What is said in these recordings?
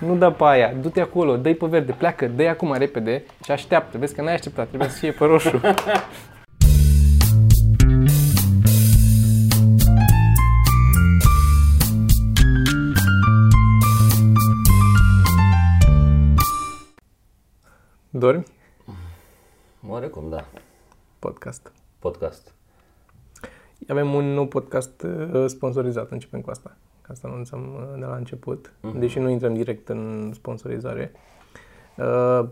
Nu da pe aia, du-te acolo, dă-i pe verde, pleacă, dă-i acum repede și așteaptă. Vezi că n-ai așteptat, trebuie să fie pe roșu. Dormi? Oarecum, da. Podcast. Podcast. Avem un nou podcast uh, sponsorizat, începem cu asta. Ca să anunțăm uh, de la început, Mhm. deși nu intrăm direct în sponsorizare. Uh,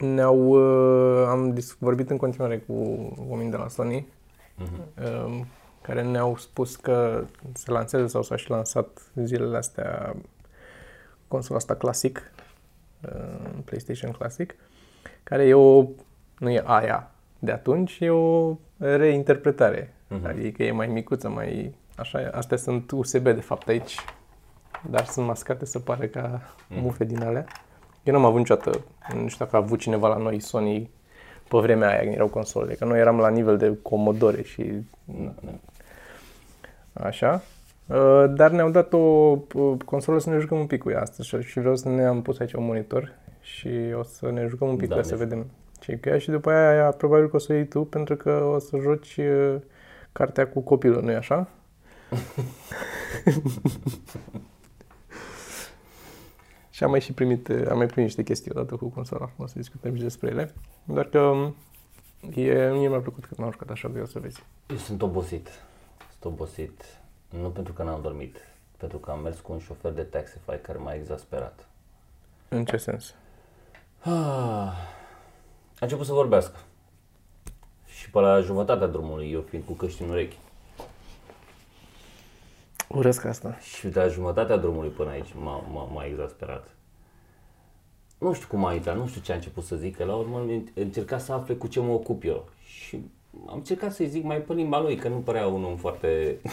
Ne-au, uh, am dis- vorbit în continuare cu oamenii de la Sony, Mhm. uh, care ne-au spus că se lansează sau s-a și lansat zilele astea consola asta clasic, uh, PlayStation Classic, care e o, nu e aia de atunci, e o reinterpretare. Mhm. Adică e mai micuță, mai așa. Astea sunt USB de fapt aici, dar sunt mascate să pare ca Mhm. mufe din alea. Eu n-am avut niciodată, nu știu dacă a avut cineva la noi Sony pe vremea aia când erau consolele, că noi eram la nivel de Commodore și Da, da. Așa. Uh, Dar ne-au dat o uh, consolă să ne jucăm un pic cu ea astăzi și- și vreau să ne am pus aici un monitor și o să ne jucăm un pic Da, cu ea să ne vedem ce cu ea și după aia probabil că o să iei tu pentru că o să joci uh, cartea cu copilul, nu-i așa? și am mai și primit, uh, am mai primit niște chestii odată cu consola, o să discutăm și despre ele, doar că um, e, mie mi-a plăcut că m-am jucat așa că o să vezi. Eu sunt obosit. Sunt obosit. Nu pentru că n-am dormit. Pentru că am mers cu un șofer de Taxify care m-a exasperat. În ce sens? Ah, a început să vorbească. Și pe la jumătatea drumului, eu fiind cu căști în urechi. Urăsc asta. Și de la jumătatea drumului până aici m-a, m-a, m-a exasperat. Nu știu cum a intrat, nu știu ce a început să zică. La urmă încerca să afle cu ce mă ocup eu. Și am încercat să-i zic mai pe limba lui, că nu părea un om foarte...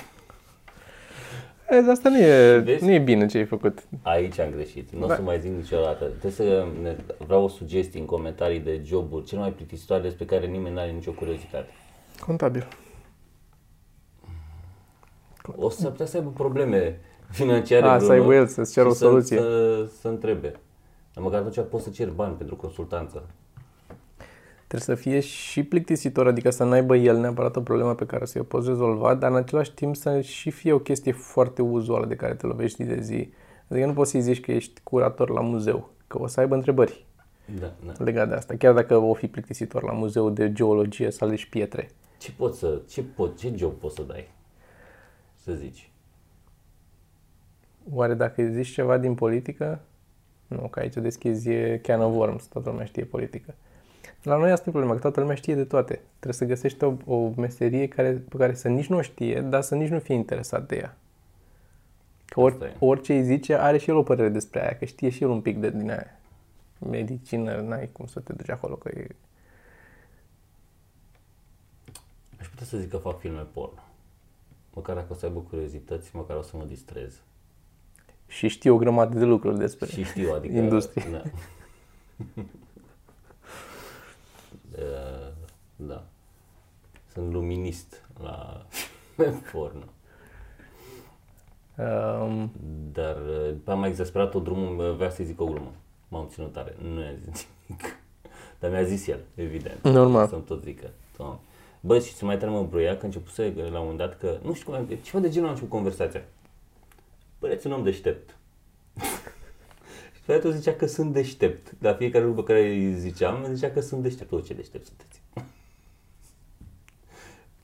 E, dar asta nu e, Vezi? nu e bine ce ai făcut. Aici am greșit. Nu o Da. să mai zic niciodată. Trebuie să ne, vreau o sugestie în comentarii de joburi cel mai plictisitoare despre care nimeni nu are nicio curiozitate. Contabil. O să putea să aibă probleme financiare. A, în să aibă urmă el, să-ți ceară și o soluție. Să, să, să întrebe. Dar măcar atunci poți să ceri bani pentru consultanță. Trebuie să fie și plictisitor, adică să n-aibă el neapărat o problemă pe care să o poți rezolva, dar în același timp să și fie o chestie foarte uzuală de care te lovești zi de zi. Adică nu poți să-i zici că ești curator la muzeu, că o să aibă întrebări Da, da. legate de asta, chiar dacă o fi plictisitor la muzeu de geologie să alegi pietre. Ce poți să, ce, pot, ce job poți să dai? Să zici. Oare dacă îi zici ceva din politică? Nu, că aici deschizi e can of worms, toată lumea știe politică. La noi asta e problema, că toată lumea știe de toate. Trebuie să găsești o, o meserie care, pe care să nici nu o știe, dar să nici nu fie interesat de ea. Că or, Asta e. orice îi zice, are și el o părere despre aia, că știe și el un pic de din aia. Medicină, n-ai cum să te duci acolo, că e... Aș putea să zic că fac filme porno. Măcar dacă o să aibă curiozități, măcar o să mă distrez. Și știe o grămadă de lucruri despre Și știu, adică... industrie. Da. Uh, da. Sunt luminist la porno. Um, Dar uh, după aia m-a exasperat tot drumul, vrea să-i zic o glumă. M-am ținut tare, nu i-a zis nimic. Dar mi-a zis el, evident. Normal. Să-mi tot zică. Doamne. Bă, și ce mai tare mă îmbroia că a început să, la un moment dat, că nu știu cum, ceva de genul a început conversația. Păreți un om deștept. și pe aia zicea că sunt deștept. La fiecare lucru pe care îi ziceam, zicea că sunt deștept. O, ce deștept sunteți.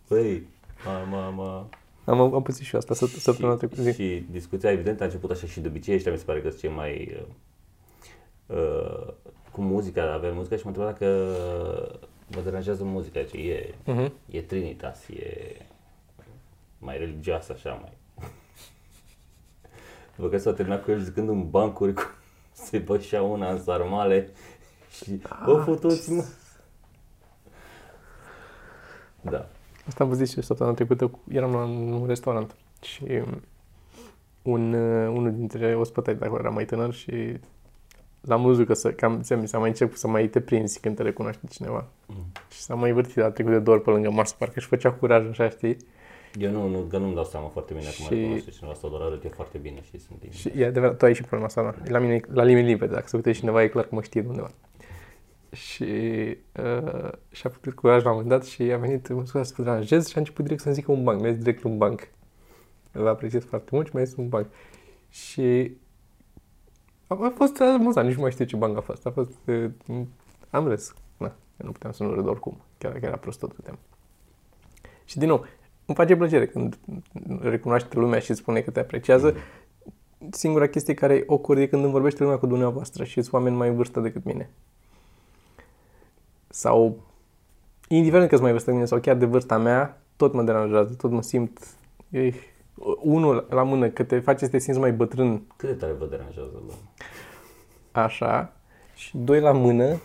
Băi, mama, mama. am, am pus și eu asta să- săptămâna trecută. zi. Și discuția, evident, a început așa și de obicei, ăștia mi se pare că sunt cei mai... Uh, uh, cu muzica, avem muzica și mă întreba dacă mă deranjează muzica, ce e, Mhm. e Trinitas, e mai religioasă, așa, mai... După care s-a terminat cu el zicând în bancuri cu se bășea una în sarmale și bă, futuți mă. Da. Asta am văzut și eu săptămâna trecută, cu- eram la un restaurant și un, uh, unul dintre ospătari de acolo era mai tânăr și l-am văzut că să, cam, ți mi s-a mai început să mai te prinzi când te recunoaște cineva. Mm. Și s-a mai vârtit, a trecut de două ori pe lângă masă, parcă își făcea curaj, așa, știi? Eu nu, nu, că nu-mi dau seama foarte bine acum Și- și... recunoaște cineva sau doar arăt eu foarte bine și sunt Și e adevărat, tu ai și problema asta, da. La mine, e- la mine e limpede, dacă se uite cineva, e clar că mă știe de undeva. Și uh, și-a făcut curaj la un moment dat și a venit, mă scuza să vă deranjez și a început direct să-mi zică un banc, mi-a zis direct un banc. Vă apreciez foarte mult și mi-a zis un banc. Și a, a fost amuzant, nici nu mai știu ce banc a fost. A fost, uh, am râs. Na, eu nu puteam să nu râd oricum, chiar dacă era prost tot câteam. Și din nou, îmi face plăcere când recunoaște lumea și spune că te apreciază. Singura chestie care e awkward e când îmi vorbește lumea cu dumneavoastră și sunt oameni mai în vârstă decât mine. Sau, indiferent că sunt mai în vârstă decât mine sau chiar de vârsta mea, tot mă deranjează, tot mă simt... E, unul la mână, că te face să te simți mai bătrân Cât de tare vă deranjează, bă? așa și doi la mână.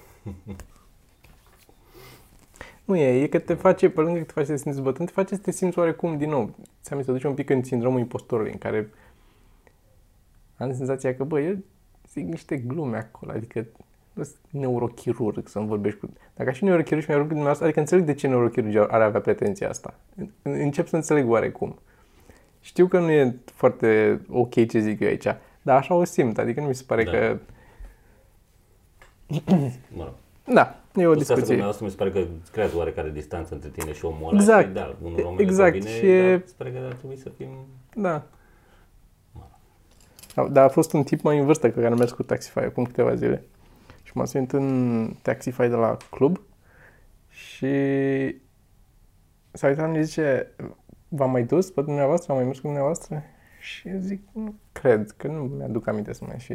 Nu e, e că te face, pe lângă că te face să te simți bătrân, te face să te simți oarecum din nou. Ți-am zis, să duci un pic în sindromul impostorului, în care am senzația că, bă, eu zic niște glume acolo, adică nu sunt neurochirurg să-mi vorbești cu... Dacă aș fi neurochirurg și mi-ar vorbi cu dumneavoastră, adică înțeleg de ce neurochirurg ar avea pretenția asta. În- Încep să înțeleg oarecum. Știu că nu e foarte ok ce zic eu aici, dar așa o simt, adică nu mi se pare Da. că... Mă rog. Da, e o Plus că asta discuție. dumneavoastră mi se pare că creează oarecare distanță între tine și omul ăla. Exact. Și, da, unul om Exact. bine, Și e- dar mi se pare că ar trebui să fim... Da. Da, Dar a fost un tip mai în vârstă cu care am mers cu Taxify acum câteva zile. Și m-am sunat în Taxify de la club și s-a uitat și zice, v-am mai dus pe dumneavoastră? Am mai mers cu dumneavoastră? Și eu zic, nu cred, că nu mi-aduc aminte să mai și...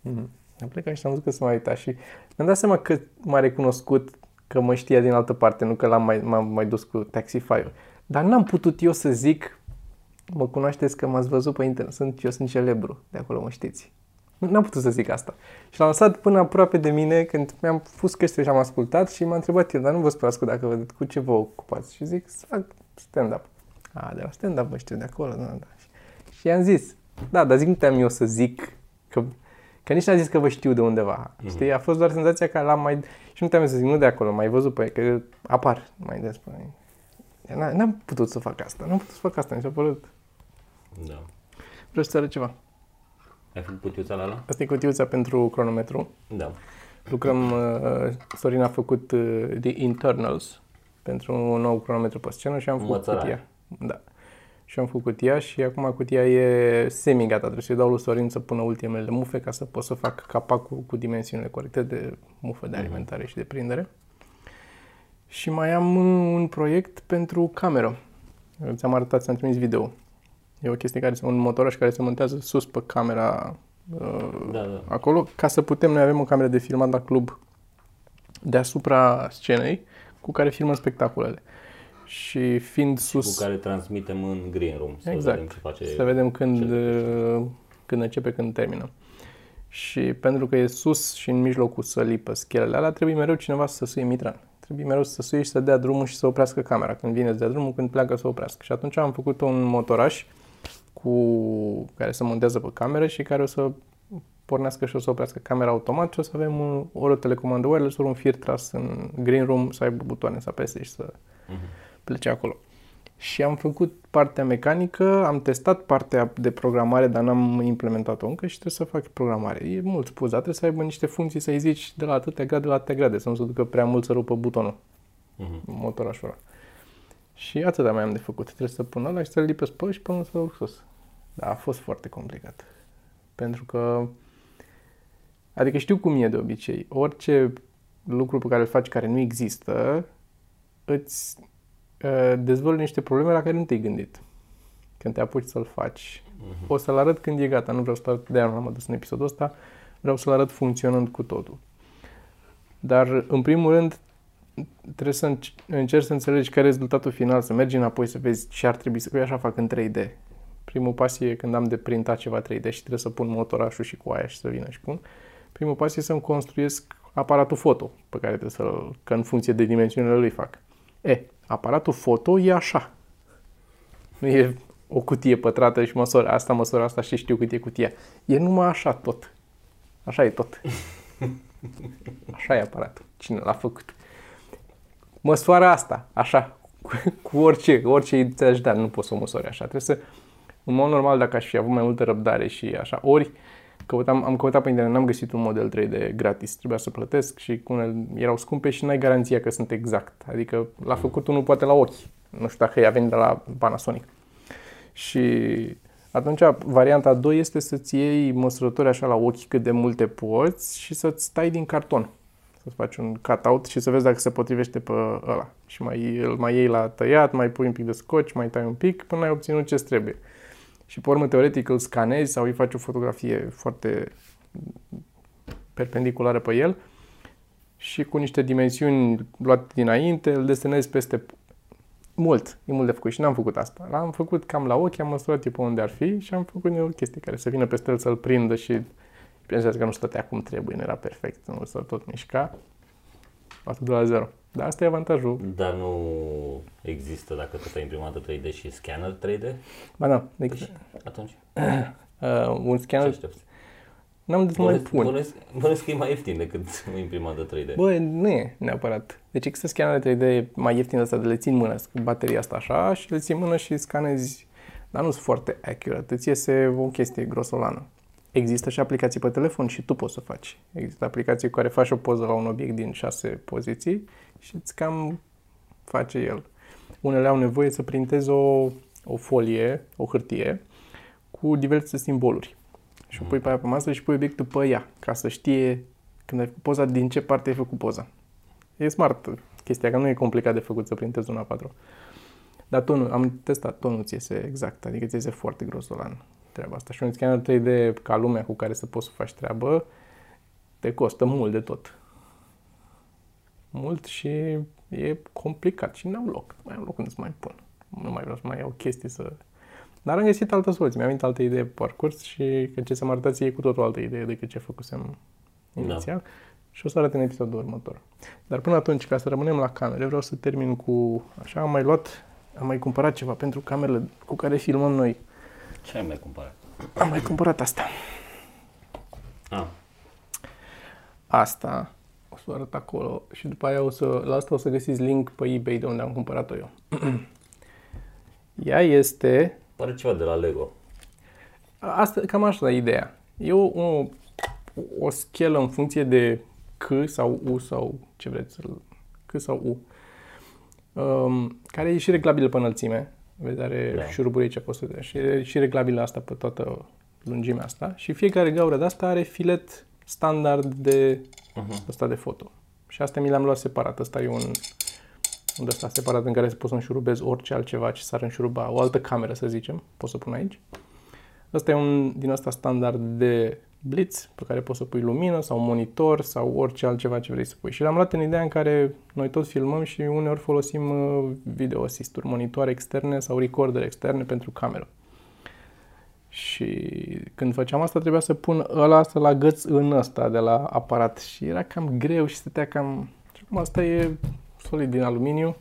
Mm. Am plecat și am zis că să mai uita și mi-am dat seama că m-a recunoscut că mă știa din altă parte, nu că l-am mai, m-am mai dus cu Taxify-ul. Dar n-am putut eu să zic mă cunoașteți că m-ați văzut pe internet, sunt, eu sunt celebru, de acolo mă știți. Nu- N-am putut să zic asta. Și l-am lăsat până aproape de mine când mi-am pus căștile și am ascultat și m-a întrebat el, dar nu vă sperați că dacă vă, cu ce vă ocupați? Și zic, să fac stand-up. A, de la stand-up vă știu de acolo, da, da. Și, și i-am zis, da, dar zic, nu te-am eu să zic că, că nici n-a zis că vă știu de undeva. Mhm. Știi, a fost doar senzația că l-am mai, și nu te-am eu să zic, nu de acolo, mai văzut pe că apar mai des pe N- N-am putut să fac asta, n-am putut să fac asta, mi s-a părut Da. Vreau să-ți arăt ceva. Ai făcut putiuța la ala? Asta e cutiuța pentru cronometru. Da. Lucrăm, uh, Sorin a făcut uh, The Internals pentru un nou cronometru pe scenă și am făcut Mățărai. cutia. Da. Și am făcut cutia și acum cutia e semi-gata. Trebuie să-i dau lui Sorin să pună ultimele mufe ca să pot să fac capacul cu dimensiunile corecte de mufă de alimentare și de prindere. Și mai am uh, un proiect pentru cameră. Ți-am arătat, ți-am trimis video. E o chestie care, un motoraș care se montează sus pe camera uh, Da, da. acolo, ca să putem, noi avem o cameră de filmat la club deasupra scenei cu care filmăm spectacolele. Și fiind sus, Cu care transmitem în green room să Exact. vedem ce face. să vedem când, ce- uh, când începe, când termină. Și pentru că e sus și în mijlocul sălii pe schelele alea, trebuie mereu cineva să suie mitran. Trebuie mereu să suie și să dea drumul și să oprească camera. Când vine să dea drumul, când pleacă să oprească. Și atunci am făcut un motoraș cu care se montează pe cameră și care o să pornească și o să oprească camera automat și o să avem un, ori o telecomandă wireless, ori un fir tras în green room, să aibă butoane să apese și să plece acolo. Și am făcut partea mecanică, am testat partea de programare, dar n-am implementat-o încă și trebuie să fac programare. E mult spus, dar trebuie să aibă niște funcții să-i zici de la atâtea grade la atâtea grade, să nu se ducă prea mult să rupă butonul, Mhm. motorașul ăla. Și atâta mai am de făcut. Trebuie să pun ăla și să-l lipesc pe ăla și până să urc sus. Dar a fost foarte complicat. Pentru că, adică știu cum e de obicei. Orice lucru pe care îl faci care nu există, îți uh, dezvoltă niște probleme la care nu te-ai gândit. Când te apuci să-l faci. O să-l arăt când e gata. Nu vreau să arăt, de-aia nu am adus în episodul ăsta. Vreau să-l arăt funcționând cu totul. Dar, în primul rând, trebuie să înci- încerci să înțelegi care e rezultatul final, să mergi înapoi să vezi ce ar trebui să... Că eu așa fac în 3D. Primul pas e când am de printat ceva 3D și trebuie să pun motorașul și cu aia și să vină și pun. Primul pas e să-mi construiesc aparatul foto pe care trebuie să-l... că în funcție de dimensiunile lui fac. E, aparatul foto e așa. Nu e o cutie pătrată și măsor asta, măsor asta și știu cât e cutia. E numai așa tot. Așa e tot. Așa e aparatul. Cine l-a făcut? Măsoară asta, așa, cu, cu orice, orice ți-aș da, nu poți să o măsori așa. Trebuie să, în mod normal, dacă aș fi avut mai multă răbdare și așa, ori căutam, am căutat pe internet, n-am găsit un model 3D gratis, trebuia să plătesc și cu unele erau scumpe și n-ai garanția că sunt exact. Adică l-a făcut unul poate la ochi. Nu știu dacă i-a venit de la Panasonic. Și atunci varianta 2 este să-ți iei măsurători așa la ochi cât de multe poți și să-ți stai din carton. Să-ți faci un cut-out și să vezi dacă se potrivește pe ăla. Și mai, îl mai iei la tăiat, mai pui un pic de scoci, mai tai un pic până ai obținut ce trebuie. Și pe urmă, teoretic, îl scanezi sau îi faci o fotografie foarte perpendiculară pe el și cu niște dimensiuni luate dinainte, îl desenezi peste mult, e mult de făcut și n-am făcut asta. L-am făcut cam la ochi, am măsurat pe unde ar fi și am făcut o chestie care să vină peste el să-l prindă și pensează că nu stătea cum trebuie, nu era perfect, nu să tot mișca. Atât de la zero. Dar asta e avantajul. Dar nu există dacă tot ai imprimantă 3D și scanner 3D? Ba da, deci, Atunci? uh, un Ce scanner, aștepți? n-am de să mai pun. Bănuiesc, bănuiesc că e mai ieftin decât o imprimantă 3D. Bă, nu e neapărat. Deci există scanerele 3D mai ieftine astea de le ții în mână, cu bateria asta așa și le ții în mână și scanezi, dar nu sunt foarte accurate, îți iese o chestie grosolană. Există și aplicații pe telefon și tu poți să faci. Există aplicații cu care faci o poză la un obiect din șase poziții și îți cam face el. Unele au nevoie să printezi o, o folie, o hârtie, cu diverse simboluri. Și o pui pe aia pe masă și pui obiectul pe ea, ca să știe când ai făcut poza, din ce parte ai făcut poza. E smart chestia, că nu e complicat de făcut să printezi una 4. Dar tonul, am testat, tonul ți iese exact, adică ți iese foarte grosolan treaba asta. Și un scanner 3D ca lumea cu care să poți să faci treabă, te costă mult de tot. Mult și e complicat și n-am loc. Nu mai am loc unde să mai pun. Nu mai vreau să mai iau chestii să... Dar am găsit altă soluție. Mi-am venit altă idee pe parcurs și că ce să mă arătați e cu totul altă idee decât ce făcusem inițial. Da. Și o să arăt în episodul următor. Dar până atunci, ca să rămânem la camere, vreau să termin cu... Așa, am mai luat, am mai cumpărat ceva pentru camerele cu care filmăm noi. Ce ai mai cumpărat? Am mai cumpărat asta. Ah, Asta o să o arăt acolo și după aia o să, la asta o să găsiți link pe eBay de unde am cumpărat-o eu. Ea este pare ceva de la Lego. Asta, cam așa e ideea. E o, o, o schelă în funcție de C sau U sau ce vreți să C sau U. Um, care e și reglabilă pe înălțime. Vezi, are Da. da. șuruburi aici, poți să dea. Și e și reglabilă asta pe toată lungimea asta. Și fiecare gaură de asta are filet standard de Uh-huh. ăsta de foto. Și astea mi le-am luat separat. Ăsta e un, un de ăsta separat în care să poți să înșurubezi orice altceva ce s-ar înșuruba, o altă cameră să zicem, poți să pun aici. Ăsta e un din ăsta standard de blitz pe care poți să pui lumină sau monitor sau orice altceva ce vrei să pui. Și l-am luat în ideea în care noi tot filmăm și uneori folosim uh, video assist-uri, monitoare externe sau recorder externe pentru cameră. Și când făceam asta trebuia să pun ăla asta la găț în ăsta de la aparat și era cam greu și stătea cam... Și acum asta e solid din aluminiu.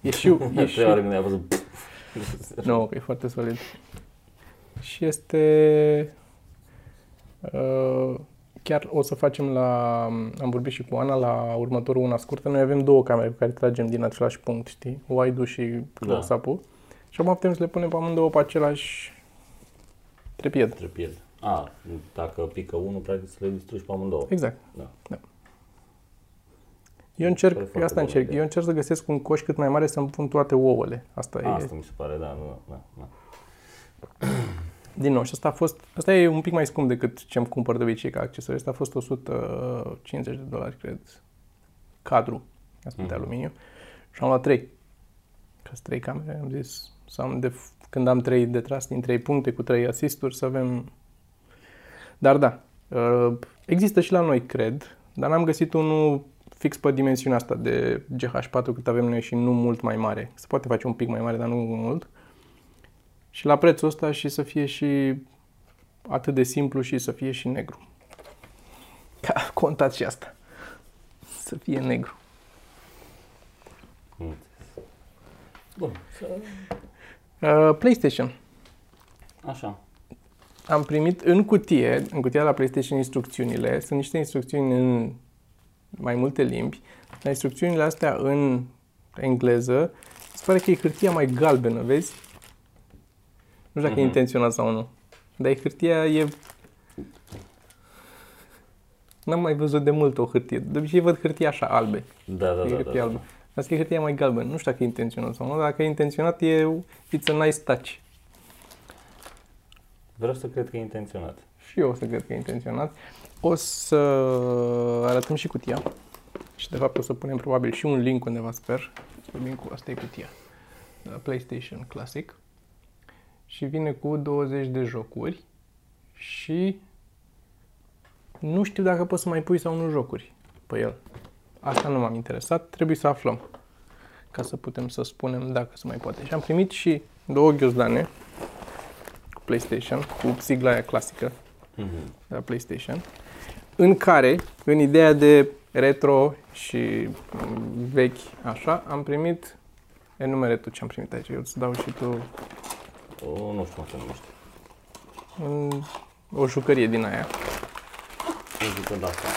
E și, e și, Trei ore când ai văzut... nu, că e foarte solid. Și este... Uh, chiar o să facem la... Am vorbit și cu Ana la următorul una scurtă. Noi avem două camere cu care tragem din același punct, știi? Wide-ul și close-up-ul. Și acum putem să le punem pe amândouă pe același trepied. Trepied. A, dacă pică unul, practic să le distrugi pe amândouă. Exact. Da. Eu pare încerc, foarte eu asta bună încerc. idee. Eu încerc să găsesc un coș cât mai mare să-mi pun toate ouăle. Asta e. Asta mi se pare, da, nu, da, da. Din nou, și asta a fost, asta e un pic mai scump decât ce îmi cumpăr de obicei ca accesorii. Asta a fost 150 de dolari, cred, cadru, asta de Mhm. aluminiu. Și am luat trei. Ca să trei camere, am zis, să am de, când am trei de tras din trei puncte cu trei asisturi, să avem... Dar da, uh, există și la noi, cred, dar n-am găsit unul fix pe dimensiunea asta de GH4 cât avem noi și nu mult mai mare. Se poate face un pic mai mare, dar nu mult. Și la prețul ăsta și să fie și atât de simplu și să fie și negru. Ca a contat și asta. Să fie negru. Am înțeles. Bun, să... Uh, PlayStation. Așa. Am primit în cutie, în cutia la PlayStation instrucțiunile. Sunt niște instrucțiuni în mai multe limbi. Dar instrucțiunile astea în engleză se pare că e hârtia mai galbenă, vezi? Nu știu dacă e intenționat sau nu. Dar e hârtia e... N-am mai văzut de mult o hârtie. De obicei văd hârtia așa, albe. Da, da, e da, hârtie da, albă. da. Asta e hârtia mai galbenă. Nu știu dacă e intenționat sau nu, dar dacă e intenționat e it's a nice touch. Vreau să cred că e intenționat. Și eu o să cred că e intenționat. O să arătăm și cutia. Și de fapt o să punem probabil și un link undeva, sper. Să vorbim cu asta e cutia. De la PlayStation Classic. Și vine cu 20 de jocuri. Și nu știu dacă poți să mai pui sau nu jocuri pe el. Asta nu m-am interesat, trebuie să aflăm. Ca să putem să spunem dacă se mai poate. Și am primit și două ghiozdane cu PlayStation, cu sigla aia clasică Mhm. de la PlayStation, în care, în ideea de retro și mm, vechi, așa, am primit, enumere tu ce am primit aici, eu îți dau și tu O, nu știu cum se numește. în, o jucărie din aia. Nu zic că da, asta.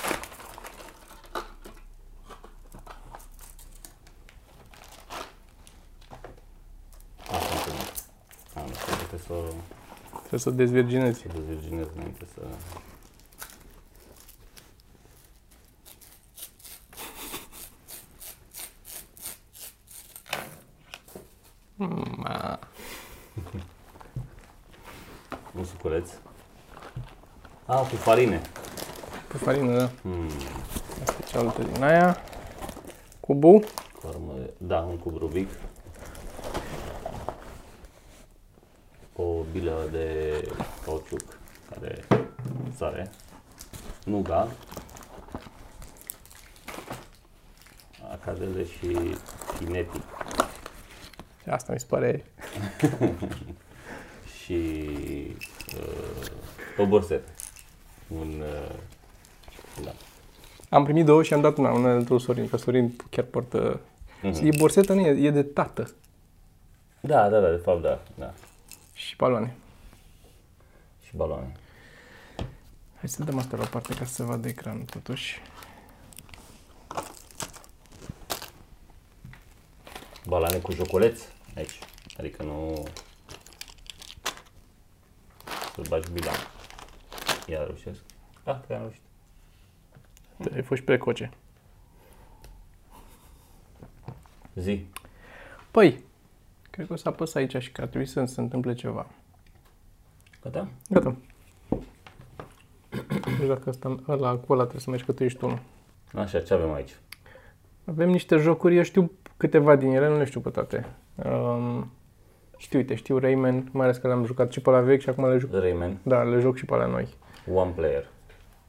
Asta am primit. A, nu știu, trebuie să Trebuie să o dezvirginezi. să dezvirginez înainte să... Ma, Un suculeț. A, cu farine. pe farină, da. Hmm. Asta e cealaltă din aia. Cubul. Formă, da, un cub Rubic. O bilă de cauciuc care sare. Nuga. Acadele și Kinetic. Și asta mi se pare Și uh, o borsetă. Un, uh, da. Am primit două și am dat una, una pentru Sorin, că Sorin chiar poartă... Mhm. E borsetă, nu e, e de tată Da, da, da, de fapt, da, da. și baloane. Și baloane. Hai să dăm asta la o parte ca să se vadă ecranul totuși. Balane cu joculeț aici. Adică nu să bagi bila. Ia reușesc. Ah, că am reușit. Ai fost și precoce. Zi. Păi, cred că o să apăs aici și că ar trebui să se întâmple ceva. Gata? Gata. Deci dacă asta, ăla, cu ăla trebuie să mergi că tu ești unul. Așa, ce avem aici? Avem niște jocuri, eu știu câteva din ele, nu le știu pe toate. Um, știu, uite, știu Rayman, mai ales că le-am jucat și pe la vechi și acum le joc. Rayman, Da, le joc și pe la noi. One Player.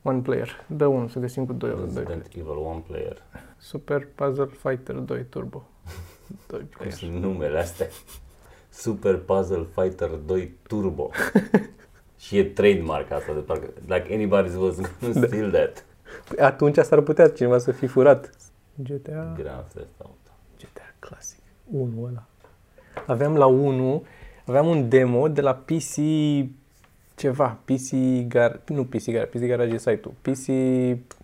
One player. Dă unul, să găsim cu doi. doi. Resident Evil One Player. Super Puzzle Fighter 2 Turbo. 2 Cum player. sunt numele astea? Super Puzzle Fighter 2 Turbo. și e trademark asta de parcă. Like anybody was gonna Da. steal that. Păi atunci s-ar putea cineva să fi furat. GTA, Grand Theft Auto. GTA Classic. 1 ăla. Aveam la 1, aveam un demo de la PC ceva, PC Gar, nu PC Gar, PC Garage e site-ul, PC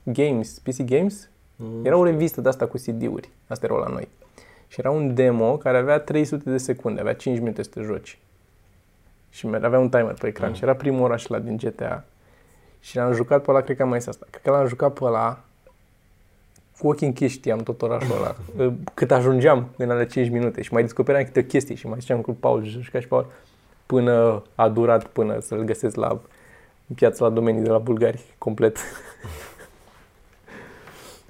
Games, PC Games? Mm. Era o revistă de asta cu CD-uri, asta erau la noi. Și era un demo care avea 300 de secunde, avea 5 minute să te joci. Și mer- avea un timer pe ecran Mm. și era primul oraș la din GTA. Și l-am jucat pe ăla, cred că am mai zis asta. Cred că l-am jucat pe ăla cu ochii închiși știam tot orașul ăla. Cât ajungeam în alea 5 minute și mai descopeream câte chestii și mai ziceam cu Paul și juca și Paul până a durat până să-l găsesc la în piața la domenii de la bulgari complet.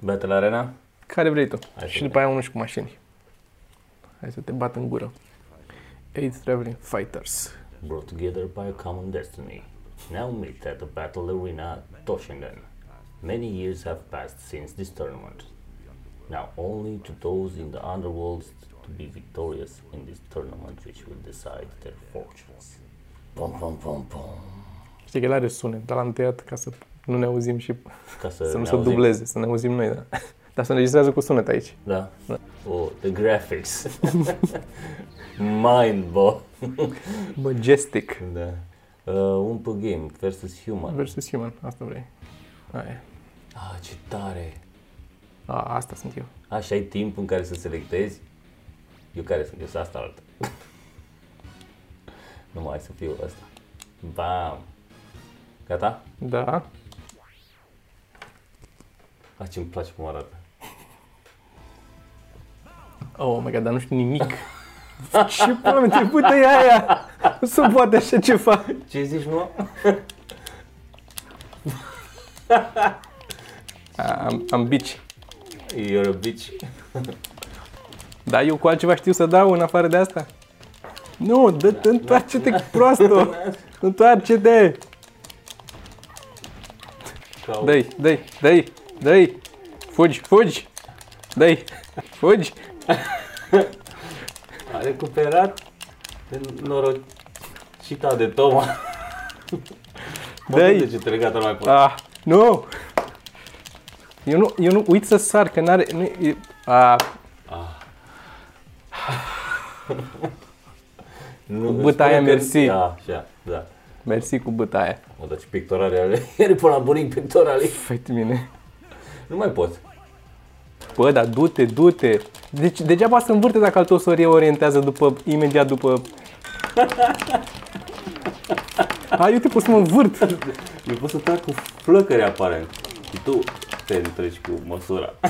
Battle Arena? Care vrei tu? Hai să și după aia unul și cu mașini. Hai să te bat în gură. Eight Traveling Fighters. brought together by a common destiny. Now meet at the Battle Arena Toshinden. Many years have passed since this tournament. Now only to those in the underworld to be victorious in this tournament which will decide their fortunes. Pom, pom, pom, pom. Știi că el are sunet, dar l-am tăiat ca să nu ne auzim și Ca să, să nu ne se auzim. dubleze, să ne auzim noi, da. Dar se înregistrează cu sunet aici. Da. Oh, the graphics. Mind, bo. Majestic da. Uh, un pe game versus human. versus human, asta vrei. Aia. Ah, ce tare. A, asta sunt eu. Așa ai timp în care să selectezi? Eu care sunt? Eu sunt asta altă. nu mai să fiu ăsta. Bam! Gata? Da. A, ce-mi place cum arată. Oh my god, dar nu știu nimic. Ce pula mea trecută e aia? Nu se poate așa ceva. Ce zici, mă? Am, am bici. You're a bitch. Da, eu cu altceva știu să dau în afară de asta? Nu, dă întoarce-te proastă! Întoarce-te! Cau- Dă-i, dă-i, dă-i, dă-i! Fugi, fugi! Dă-i, fugi! A recuperat de norocita de Toma. Mă, Dă-i. de ce te legat mai pe Ah, nu! Eu nu, eu nu uit să sar, că n-are... Nu, e, a, Nu, Cu bătaia, spune că- mersi. Da, așa, da. mersi cu bătaia. O, dar ce pictorale ale. Iar până la bunic pictorale. Fai mine. Nu mai pot. Bă, dar du-te, du-te. Deci, degeaba să învârte dacă al tău se reorientează după, imediat după... A, eu te pot să mă învârt. Eu pot să trag cu flăcări aparent. Și tu te întreci cu măsura.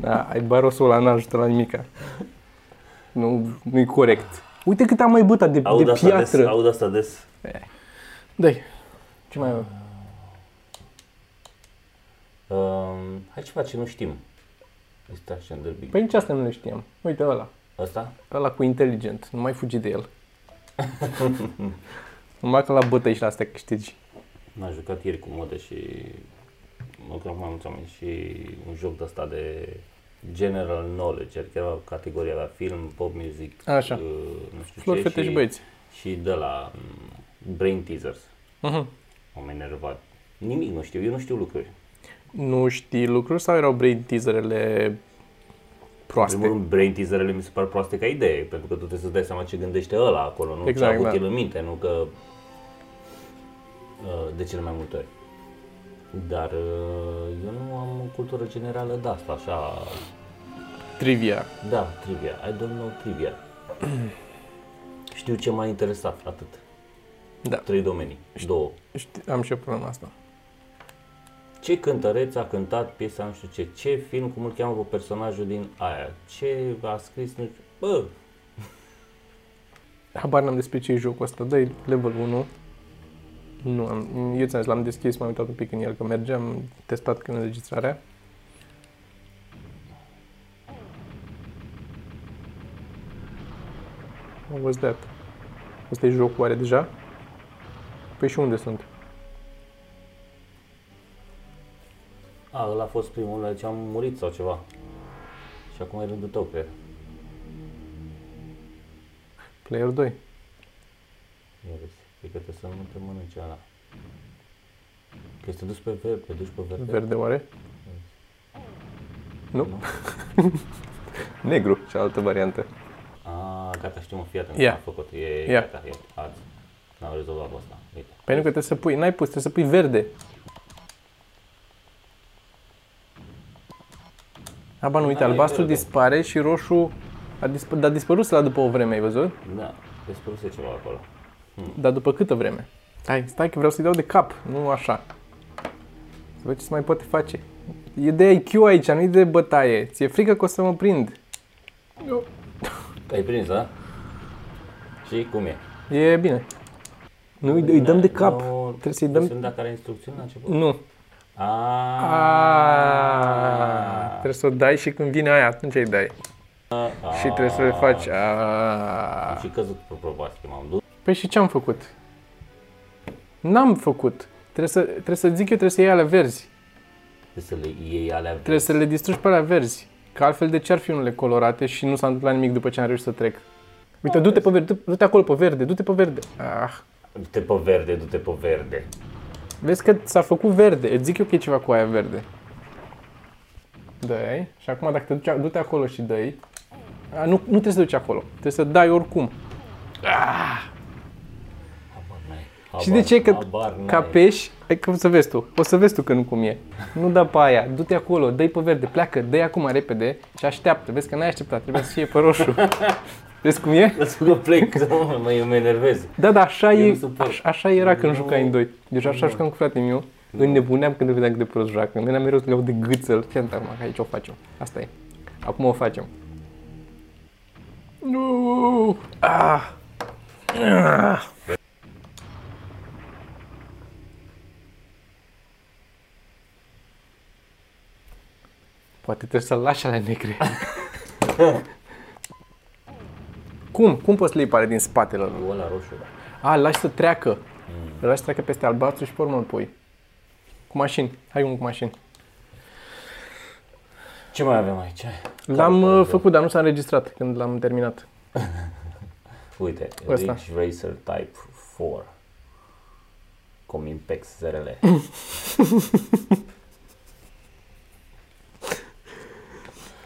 Da, ai barosul ăla, n-ajută la nimica. Nu, nu-i corect. Uite cât am mai bătat de, Aud de asta des, piatră. aud asta des. Dai. Ce mai avem? Um, hai ceva ce nu știm. Extraction Derby. Păi nici asta nu le știam. Uite ăla. Asta? Ăla cu inteligent. Nu mai fugi de el. Numai că la bătăi și la astea câștigi. M-am jucat ieri cu modă și mă rog, mai mulți oameni și un joc de ăsta de general knowledge, adică era categoria avea film, pop music, Așa. uh, nu știu Flori, ce, fete și băieți. și de la um, brain teasers. Mhm. M-am enervat. Nimic nu știu, eu nu știu lucruri. Nu știi lucruri sau erau brain teaserele În proaste? primul rând, brain teaserele mi se par proaste ca idee, pentru că tu trebuie să-ți dai seama ce gândește ăla acolo, nu Exact, ce a avut da. el în minte, nu că uh, de cele mai multe ori. Dar uh, eu nu am o cultură generală de asta, așa, Trivia. da, trivia, I don't know trivia. Știu ce m-a interesat, atât. Da. Trei domenii, două. Știi, am și eu problema asta. Ce cântăreț a cântat piesa nu știu ce, ce film, cum îl cheamă pe personajul din aia, ce a scris, nu știu, bă, Habar n-am despre ce e jocul ăsta. dă level 1. Nu am, eu ți-am zis, l-am deschis, m-am uitat un pic în el, că mergeam, am testat când înregistrarea. What was that? Ăsta e jocul oare deja? Păi și unde sunt? A, ăla a fost primul la ce am murit sau ceva. Și acum e rândul tău, cred. Player 2. Ia vezi, cred că trebuie să nu te mănânce ăla. Că este dus pe verde, te duci pe verde. Verde oare? Nu? Negru, cealaltă variantă. A, gata, știu mă, fii atent, Ia. am făcut. E, Ia. gata, e, azi. N-am rezolvat asta, uite. Păi nu că trebuie să pui, n-ai pus, trebuie să pui verde. Aba nu, uite, Da, e albastru verde. dispare și roșu a dispărut, dar a dispărut la după o vreme, ai văzut? Da, dispăruse ceva acolo. Dar după câtă vreme? Stai, stai că vreau să-i dau de cap, nu așa. Să văd ce se mai poate face. E de IQ aici, nu e de bătaie. Ți-e frică că o să mă prind. Ai prins, da? Și cum e? E bine. Nu, îi, îi dăm de cap. Nu, Trebuie să-i dăm... Să dacă are instrucțiuni la început. Nu. Aaaa. Trebuie să o dai și când vine aia, atunci îi dai. Și trebuie să le faci. Aaaa. Am și căzut pe probație, m-am dus. Păi și ce am făcut? N-am făcut. Trebuie să, trebuie să zic eu, trebuie să iei alea verzi. Trebuie să le iei alea Trebuie să le distrugi pe alea verzi. Că altfel de ce ar fi unele colorate și nu s-a întâmplat nimic după ce am reușit să trec? Uite, du-te pe verde, du-te acolo pe verde, du-te pe verde. Ah. Du-te pe verde, du-te pe verde. Vezi că s-a făcut verde. Îți zic eu că e ceva cu aia verde. Dai. Și acum dacă te duci, du-te acolo și dai. A, nu, nu trebuie să te duci acolo. Trebuie să dai oricum. Habar n-ai. Și de ce? Că habar n-ai. ca pești, ai că o să vezi tu, o să vezi tu că nu cum e. Nu da pe aia, du-te acolo, dă-i pe verde, pleacă, dă-i acum repede și așteaptă. Vezi că n-ai așteptat, trebuie să fie pe roșu. Vezi cum e? Lasă că plec, mă, mă, eu mă enervez. Da, da, așa, Eu e, nu suport. așa, așa era când Nu. jucai în doi. Deci așa jucam cu fratele meu. Înnebuneam când vedeam cât de prost joacă. Îmi venea mereu să le iau de gâțel. Ce am că aici o facem. Asta e. Acum o facem. Nu! Ah! Ah! Poate trebuie să-l lași alea negre. Cum? Cum poți să le iei pare din spatele lor? Cu ăla roșu, da. A, îl lași să treacă. Îl lași să treacă peste albastru și pe urmă îl pui. Cu mașini. Hai unul cu mașini. Ce mai avem aici? L-am Care- uh, făcut, dar nu s-a înregistrat când l-am terminat. Uite, Ăsta. Ridge Racer Type 4. Comimpex ZRL.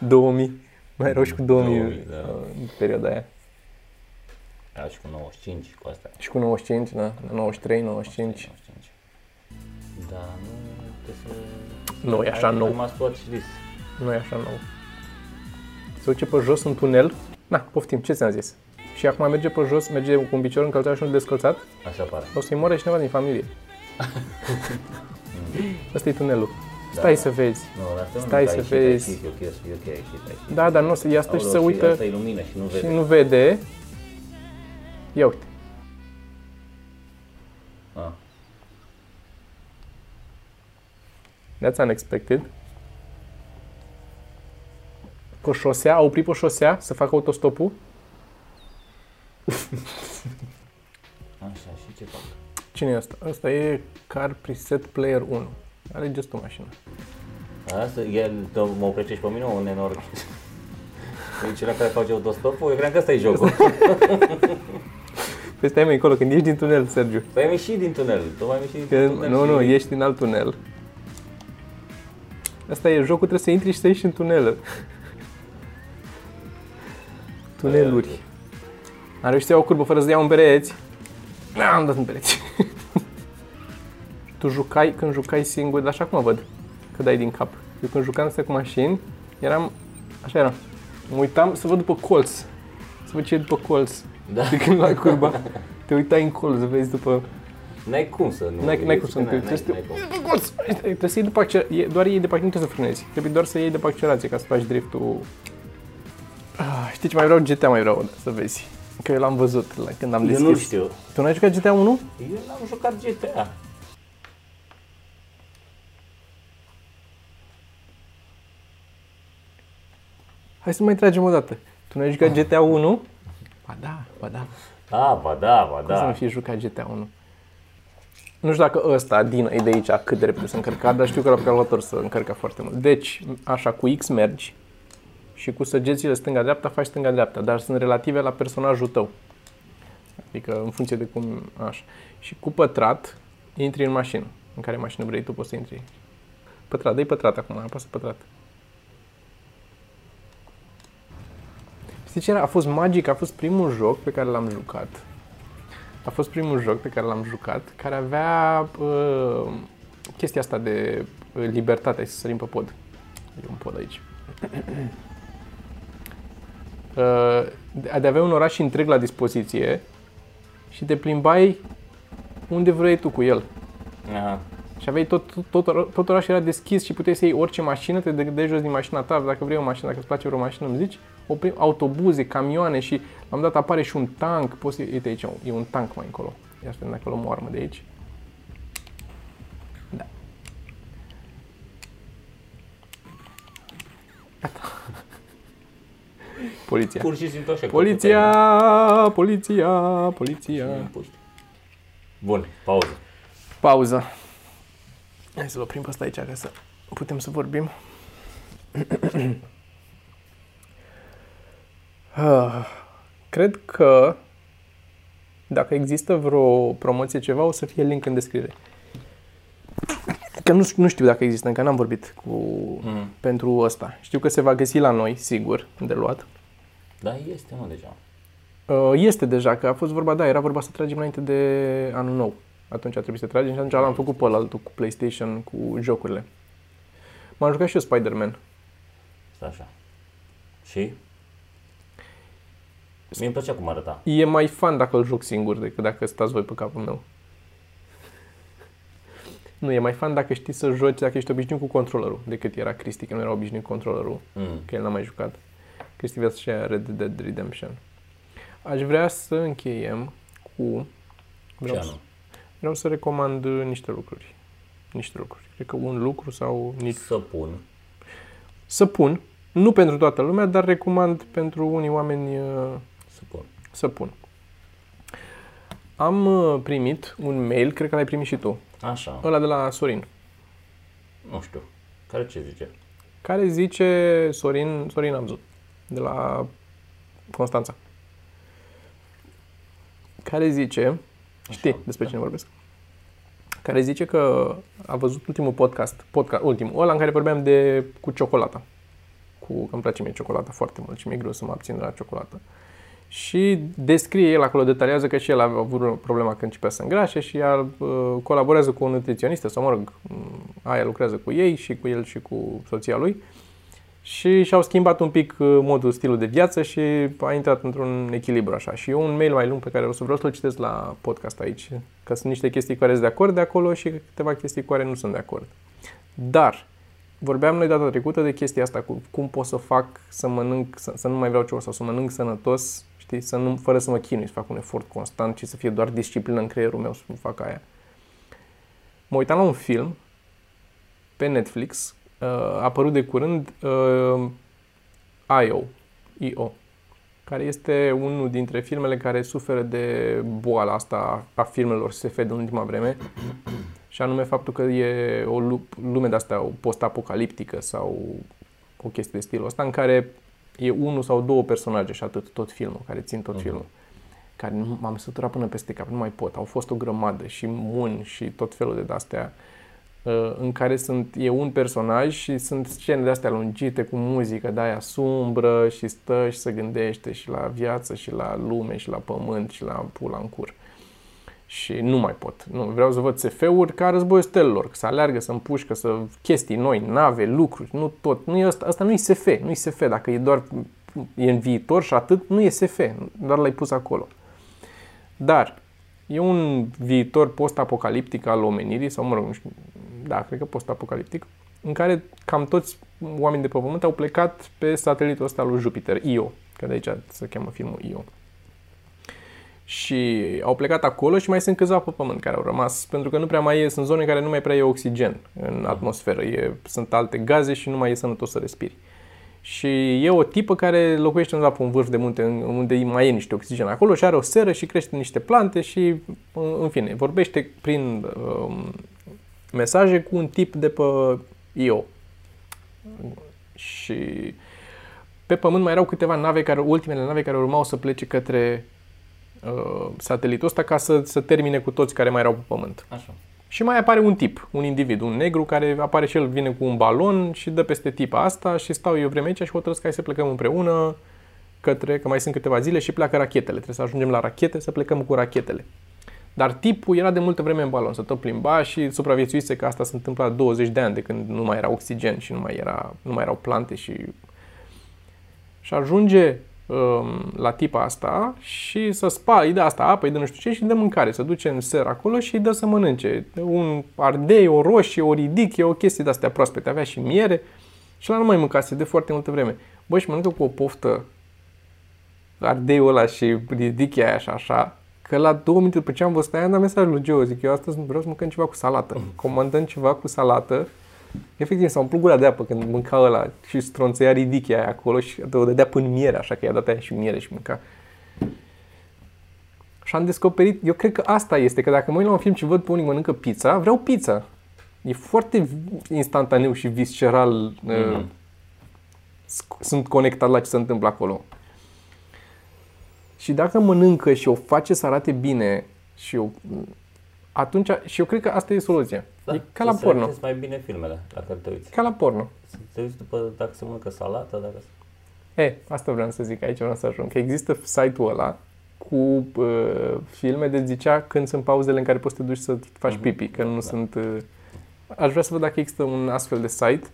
2000. Mai erau și cu 2000, 2000, da. uh, în perioada aia. Era și cu 95, cu asta. Și cu 95, da? 93, 95. 95. Da, nu trebuie să... Nu, e așa Ai- nou. ai must watch this. Nu e așa nou. Se duce pe jos în tunel. Na, poftim, ce ți-am zis? Și acum merge pe jos, merge cu un picior încălțat și unul descălțat, Așa pare. o să-i moare cineva din familie. Ăsta e tunelul. Stai să vezi. Nu, dar să nu Stai dai să și, dai vezi. și, e ok, e ok, și, dai și. Da, dar nu o să, ea stă și Aoleu, se uită Asta e lumină și nu și vede. nu vede. Ia uite. Ah. That's unexpected. Pe șosea, a oprit pe șosea să facă autostopul. Așa, și ce fac? Cine e ăsta? Ăsta e Car Preset Player 1. Alegeți tu mașina. Asta, el te- mă oprește și pe mine, un enorm. E cel care face autostopul? Eu credeam că ăsta e jocul. Păi stai mai încolo, când ieși din tunel, Sergiu. Păi am ieșit din tunel, tu mai ieșit din Că, tunel nu, și... nu, ieși din alt tunel. Asta e jocul, trebuie să intri și să ieși în tunel. Tuneluri. Am reușit să iau o curbă fără să iau în pereți. Am dat în pereți. Tu jucai, când jucai singur, dar așa cum văd, că dai din cap. Eu când jucam astea cu mașini, eram, așa era. Mă uitam să văd după colț. Să văd ce e după colț. Da. De când luai curba, te uitai în colț să vezi după... N-ai cum să nu... N-ai, n-ai cum să nu te N-ai- trebuie să te... n-ai cum. După colț! Trebuie să iei după accelerație, doar iei după, nu trebuie să frânezi. Trebuie doar să iei după accelerație ca să faci driftul. Ah, știi ce mai vreau? GTA mai vreau să vezi. Că eu l-am văzut la, când am Eu deschis. nu știu. Tu n-ai jucat GTA 1? Eu n-am jucat GTA. Hai să mai tragem o dată. Tu n-ai jucat GTA 1? Ba da, ba da. Ah, ba da, ba Cum să nu da. fi jucat GTA 1? Nu știu dacă ăsta, din e de aici, cât de repede se încărca, dar știu că la calculator se încărca foarte mult. Deci, așa, cu X mergi și cu săgețile stânga-dreapta faci stânga-dreapta, dar sunt relative la personajul tău. Adică în funcție de cum, așa. Și cu pătrat intri în mașină. În care mașină vrei tu, poți să intri. Pătrat, dă-i pătrat acum, apasă pătrat. Știi ce era? A fost magic, a fost primul joc pe care l-am jucat. A fost primul joc pe care l-am jucat, care avea uh, chestia asta de uh, libertate, să sărim pe pod. E un pod aici. uh, de de avea un oraș întreg la dispoziție și te plimbai unde vrei tu cu el. Aha. Și aveai tot, tot, tot, tot orașul era deschis și puteai să iei orice mașină, te dai jos din mașina ta, dacă vrei o mașină, dacă îți place vreo mașină, îmi zici, oprim autobuze, camioane și la un dat apare și un tank, poți să, uite aici, e un tank mai încolo. Ia să vedem dacă luăm o armă de aici. Da. Gata. Poliția. Pur și simplu așa. că Poliția, poliția, poliția. puteai, nu? Puști. Bun, pauză. Pauză. Hai să-l oprim pe ăsta aici ca să putem să vorbim. Ah, Cred că dacă există vreo promoție ceva, o să fie link în descriere. Că nu, nu știu dacă există, încă n-am vorbit cu Mm. pentru ăsta. Știu că se va găsi la noi, sigur, de luat. Da, este, mă, deja. Uh, Este deja, că a fost vorba, da, era vorba să tragem înainte de anul nou. Atunci a trebuit să tragem și atunci l-am făcut pe altul cu PlayStation, cu jocurile. M-am jucat și eu Spider-Man. Stai așa. Și? Mie îmi plăcea cum arăta. E mai fan dacă îl joc singur decât dacă stați voi pe capul meu. Nu, e mai fan dacă știi să joci, dacă ești obișnuit cu controllerul, decât era Cristi, că nu era obișnuit cu controllerul, Mm. că el n-a mai jucat. Cristi vrea să-și ia Red Dead Redemption. Aș vrea să încheiem cu... Ce Vreau, să, anul? vreau să recomand uh, niște lucruri. Niște lucruri. Cred că un lucru sau nici... Să pun. Să pun, nu pentru toată lumea, dar recomand pentru unii oameni uh, Să pun. să pun. Am uh, primit un mail, cred că l-ai primit și tu, Așa. ăla de la Sorin, Nu știu. Care ce zice? care zice Sorin, Sorin Amzu, de la Constanța, care zice, știi Așa. despre cine vorbesc, care zice că a văzut ultimul podcast, podcast ultimul, ăla în care vorbeam de cu ciocolata, cu, că îmi place mie ciocolata foarte mult și mi-e greu să mă abțin de la ciocolată. Și descrie el acolo, detaliază că și el a avut o problemă când începea să îngrașe și a, uh, colaborează cu o nutriționistă, sau mă rog, m, aia lucrează cu ei și cu el și cu soția lui. Și și-au schimbat un pic uh, modul, stilul de viață și a intrat într-un echilibru așa. Și eu un mail mai lung pe care o să vreau să-l citesc la podcast aici, că sunt niște chestii cu care sunt de acord de acolo și câteva chestii cu care nu sunt de acord. Dar, vorbeam noi data trecută de chestia asta, cu cum pot să fac să mănânc, să, să nu mai vreau ceva sau să mănânc sănătos, știi, să nu, fără să mă chinui, să fac un efort constant și să fie doar disciplină în creierul meu să fac aia. Mă uitam la un film pe Netflix, uh, a apărut de curând uh, I.O. I.O. care este unul dintre filmele care suferă de boala asta a filmelor SF din ultima vreme și anume faptul că e o lu- lume de asta post-apocaliptică sau o chestie de stilul ăsta în care e unul sau două personaje și atât tot filmul, care țin tot Mhm. filmul care nu, m-am săturat până peste cap, nu mai pot. Au fost o grămadă și mun și tot felul de astea în care sunt, e un personaj și sunt scene de astea lungite cu muzică de aia sumbră și stă și se gândește și la viață și la lume și la pământ și la pula în cur. Și nu mai pot. Nu, vreau să văd SF-uri ca războiul stelelor, să aleargă, să împușcă, să chestii noi, nave, lucruri, nu tot. Nu e asta, asta nu e SF, nu e SF. Dacă e doar e în viitor și atât, nu e SF, doar l-ai pus acolo. Dar e un viitor post-apocaliptic al omenirii, sau mă rog, nu știu, da, cred că post-apocaliptic, în care cam toți oamenii de pe Pământ au plecat pe satelitul ăsta lui Jupiter, Io, că de aici se cheamă filmul Io. Și au plecat acolo și mai sunt câțiva pe Pământ care au rămas, pentru că nu prea mai e, sunt zone în care nu mai prea e oxigen în atmosferă, e, sunt alte gaze și nu mai e sănătos să respiri. Și e o tipă care locuiește undeva pe un vârf de munte unde mai e niște oxigen acolo și are o seră și crește niște plante și, în fine, vorbește prin um, mesaje cu un tip de pe Io. Și pe Pământ mai erau câteva nave, care, ultimele nave care urmau să plece către uh, satelitul ăsta ca să, să termine cu toți care mai erau pe Pământ. Așa. Și mai apare un tip, un individ, un negru care apare și el, vine cu un balon și dă peste tipa asta și stau eu vreme aici și hotărăsc hai să plecăm împreună către, că mai sunt câteva zile și pleacă rachetele. Trebuie să ajungem la rachete, să plecăm cu rachetele. Dar tipul era de multă vreme în balon, să tot plimba și supraviețuise că asta se întâmpla 20 de ani de când nu mai era oxigen și nu mai, era, nu mai erau plante și... Și ajunge um, la tipa asta și să spală, îi dă asta apă, îi dă nu știu ce și îi dă mâncare. Se duce în ser acolo și îi dă să mănânce. Un ardei, o roșie, o ridiche, o chestie de-astea proaspete. Avea și miere și la nu mai mâncase de foarte multă vreme. Băi, și mănâncă cu o poftă ardeiul ăla și ridichea aia și așa, că la două minute după ce am văzut aia, am dat mesaj lui Geo, zic, eu astăzi vreau să mâncăm ceva cu salată. Comandăm ceva cu salată. Efectiv, s-a umplut gura de apă când mânca ăla și stronțăia ridichea aia acolo și o dădea până miere, așa că i-a dat aia și miere și mânca. Și am descoperit, eu cred că asta este, că dacă mă uit la un film și văd pe unii mănâncă pizza, vreau pizza. E foarte instantaneu și visceral. Mm-hmm. Sunt conectat la ce se întâmplă acolo. Și dacă mănâncă și o face să arate bine și eu, atunci, și eu cred că asta e soluția. Da, e ca la porno. Să mai bine filmele la care te uiți. Ca la porno. Să te uiți după dacă se mănâncă salată, dacă... E, asta vreau să zic aici, vreau să ajung. Că există site-ul ăla cu uh, filme de zicea când sunt pauzele în care poți să te duci să faci pipi, că nu sunt... Uh, aș vrea să văd dacă există un astfel de site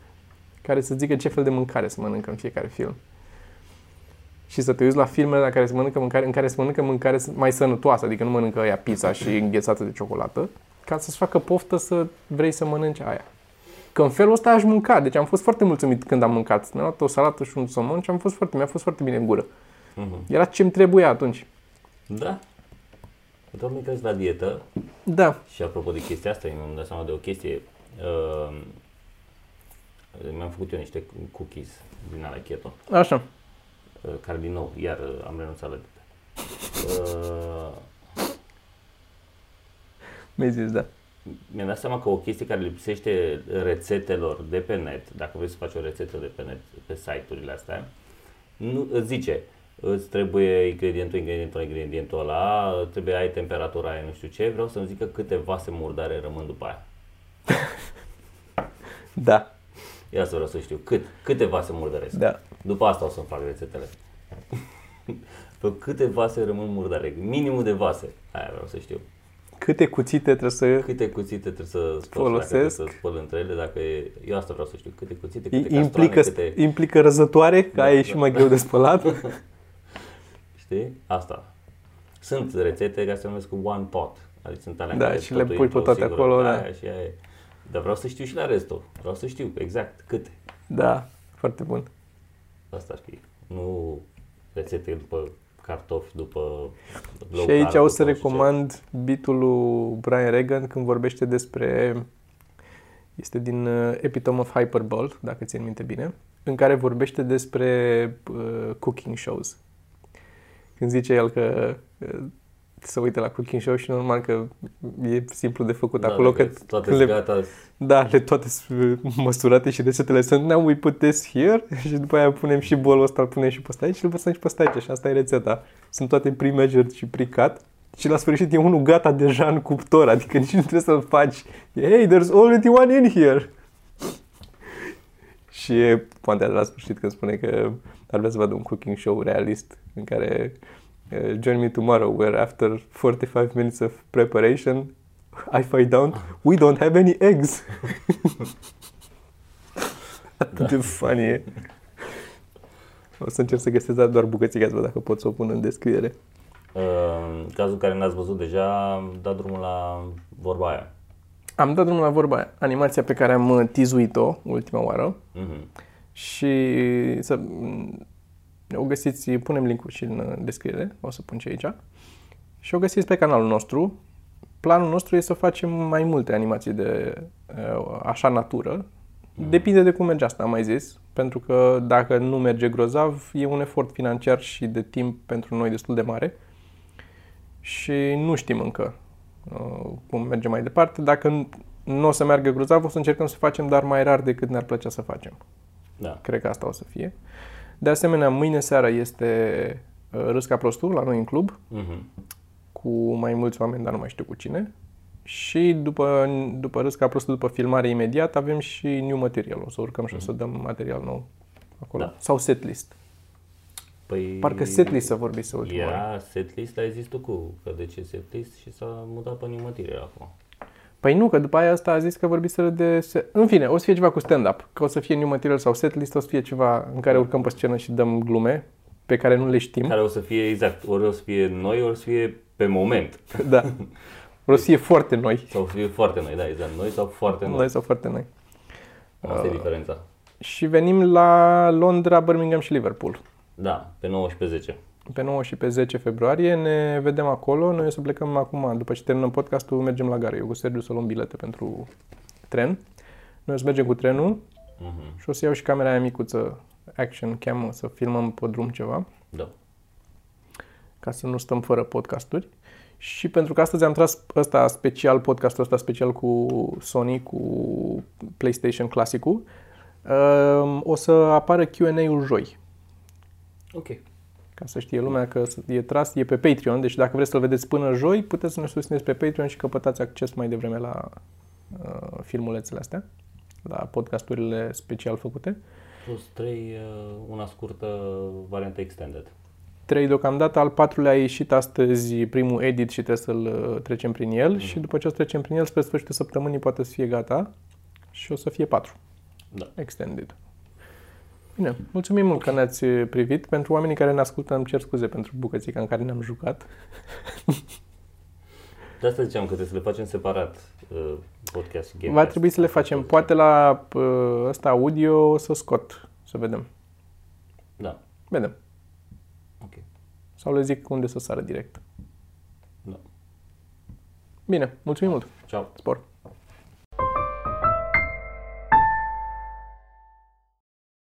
care să zică ce fel de mâncare să mănâncă în fiecare film. Și să te uiți la filmele la care se mănâncă mâncare, în care se mănâncă mâncare mai sănătoasă, adică nu mănâncă aia pizza și înghețată de ciocolată, ca să-ți facă poftă să vrei să mănânci aia. Că în felul ăsta aș mânca. Deci am fost foarte mulțumit când am mâncat. Mi-am luat o salată și un somon și am fost foarte, mi-a fost foarte bine în gură. Mhm. Era ce-mi trebuia atunci. Da. Tot mi crezi la dietă Da. și apropo de chestia asta, mi-am dat seama de o chestie. Uh, mi-am făcut eu niște cookies din alea keto, Așa. uh, care din nou, iar uh, am renunțat la dietă. Uh, Mi-ai zis, da. mi-am dat seama că o chestie care lipsește rețetelor de pe net, dacă vrei să faci o rețetă de pe net, pe site-urile astea, nu, îți zice, îți trebuie ingredientul, ingredientul, ingredientul ăla, trebuie ai temperatura aia, nu știu ce, vreau să-mi zică câte vase murdare rămân după aia. Da. Ia să vreau să știu, cât, câte vase murdăresc. Da. După asta o să-mi fac rețetele. Pe câte vase rămân murdare? Minimul de vase. Aia vreau să știu. Câte cuțite trebuie să... Câte cuțite trebuie să spăl, Folosesc. dacă trebuie să spăl între ele, dacă e... Eu asta vreau să știu. Câte cuțite, câte Implică, castroane, câte... implică răzătoare, că Da, aia e da. și mai greu de spălat. Știi? Asta. Sunt rețete care se numesc one pot. Adică sunt alea în Da, care și le totul pui intră pe o toate singură acolo, da. aia și aia e. Dar vreau să știu și la restul. Vreau să știu exact câte. Da, foarte bun. Asta ar fi. Nu rețete după cartofi, după low și aici carb, o să după nu știu ce. recomand bitul lui Brian Regan când vorbește despre este din uh, Epitome of Hyperbole, dacă țin minte bine, în care vorbește despre uh, cooking shows. Când zice el că uh, se uită la cooking show și normal că e simplu de făcut Da, acolo, că dacă toate când sunt le, gata, da, le toate sunt măsurate și rețetele sunt now we put this here și după aia punem și bolul ăsta, îl punem și pe ăsta aici și îl păstrăm și pe ăsta aici și asta e rețeta. Sunt toate pre-measured și pre-cut și la sfârșit e unul gata deja în cuptor, adică nici nu trebuie să-l faci. Hey, there's already one in here! și e pointea de la sfârșit când spune că ar vrea să vadă un cooking show realist în care uh, join me tomorrow where after 45 minutes of preparation I find out we don't have any eggs. Atât de funny e. O să încerc să găsesc doar bucățica să văd dacă pot să o pun în descriere. uh, în cazul în care n-ați văzut deja, am dat drumul la vorba aia. Am dat drumul la vorba aia. Animația pe care am uh, tizuit-o ultima oară Mhm. și să o găsiți, punem linkul și în uh, descriere, o să pun și aici. Și o găsiți pe canalul nostru. Planul nostru e să facem mai multe animații de uh, așa natură. Depinde de cum merge asta, am mai zis. Pentru că dacă nu merge grozav, e un efort financiar și de timp pentru noi destul de mare. Și nu știm încă uh, cum merge mai departe. Dacă nu- nu o să meargă grozav, o să încercăm să facem, dar mai rar decât ne-ar plăcea să facem. Da. Cred că asta o să fie. De asemenea, mâine seara este uh, Râsca Prostul la noi în club, Mhm. cu mai mulți oameni, dar nu mai știu cu cine. Și după, după Râsca Prostul, după filmare imediat, avem și new material. O să urcăm și o să dăm material nou acolo. Da. Sau setlist. Păi Parcă setlist să vorbise ultima oară. Era setlist, ai zis tu cu, că de ce setlist și s-a mutat pe nimătire acum. Păi nu, că după aia asta a zis că vorbiseră de... Se... În fine, o să fie ceva cu stand-up. Că o să fie new material sau setlist, o să fie ceva în care urcăm pe scenă și dăm glume pe care nu le știm. Care o să fie exact, ori o să fie noi, ori o să fie pe moment. Da. O să fie foarte noi. Sau o să fie foarte noi, da, exact. Noi sau foarte noi. Noi sau foarte noi. Asta e diferența. Și venim la Londra, Birmingham și Liverpool. Da, pe 9 și pe 10. Pe 9 și pe 10 februarie ne vedem acolo. Noi o să plecăm acum, după ce terminăm podcastul, mergem la gară. Eu cu Sergiu să luăm bilete pentru tren. Noi o să mergem cu trenul Mhm. și o să iau și camera aia micuță, action cam, să filmăm pe drum ceva, Da. ca să nu stăm fără podcasturi. Și pentru că astăzi am tras ăsta special, podcastul ăsta special cu Sony, cu PlayStation Classic-ul, um, o să apară Q&A-ul joi. Ok. Ca să știe lumea că e tras, e pe Patreon, deci dacă vreți să-l vedeți până joi, puteți să ne susțineți pe Patreon și căpătați acces mai devreme la uh, filmulețele astea, la podcasturile special făcute. Plus 3, una scurtă, variantă extended. trei deocamdată, al patrulea a ieșit astăzi primul edit și trebuie să-l uh, trecem prin el Mhm. și după ce o să trecem prin el, spre sfârșitul săptămânii poate să fie gata și o să fie patru Da. extended. Bine, mulțumim mult că ne-ați privit. Pentru oamenii care ne ascultă, îmi cer scuze pentru bucățica în care ne-am jucat. De asta ziceam că trebuie să le facem separat uh, podcast și game Va Pass. trebui să le facem. Poate la uh, ăsta audio o să scot, să vedem. Da, Vedem. ok. Sau le zic unde să sară direct. Da. Bine, mulțumim mult. Ciao. Spor.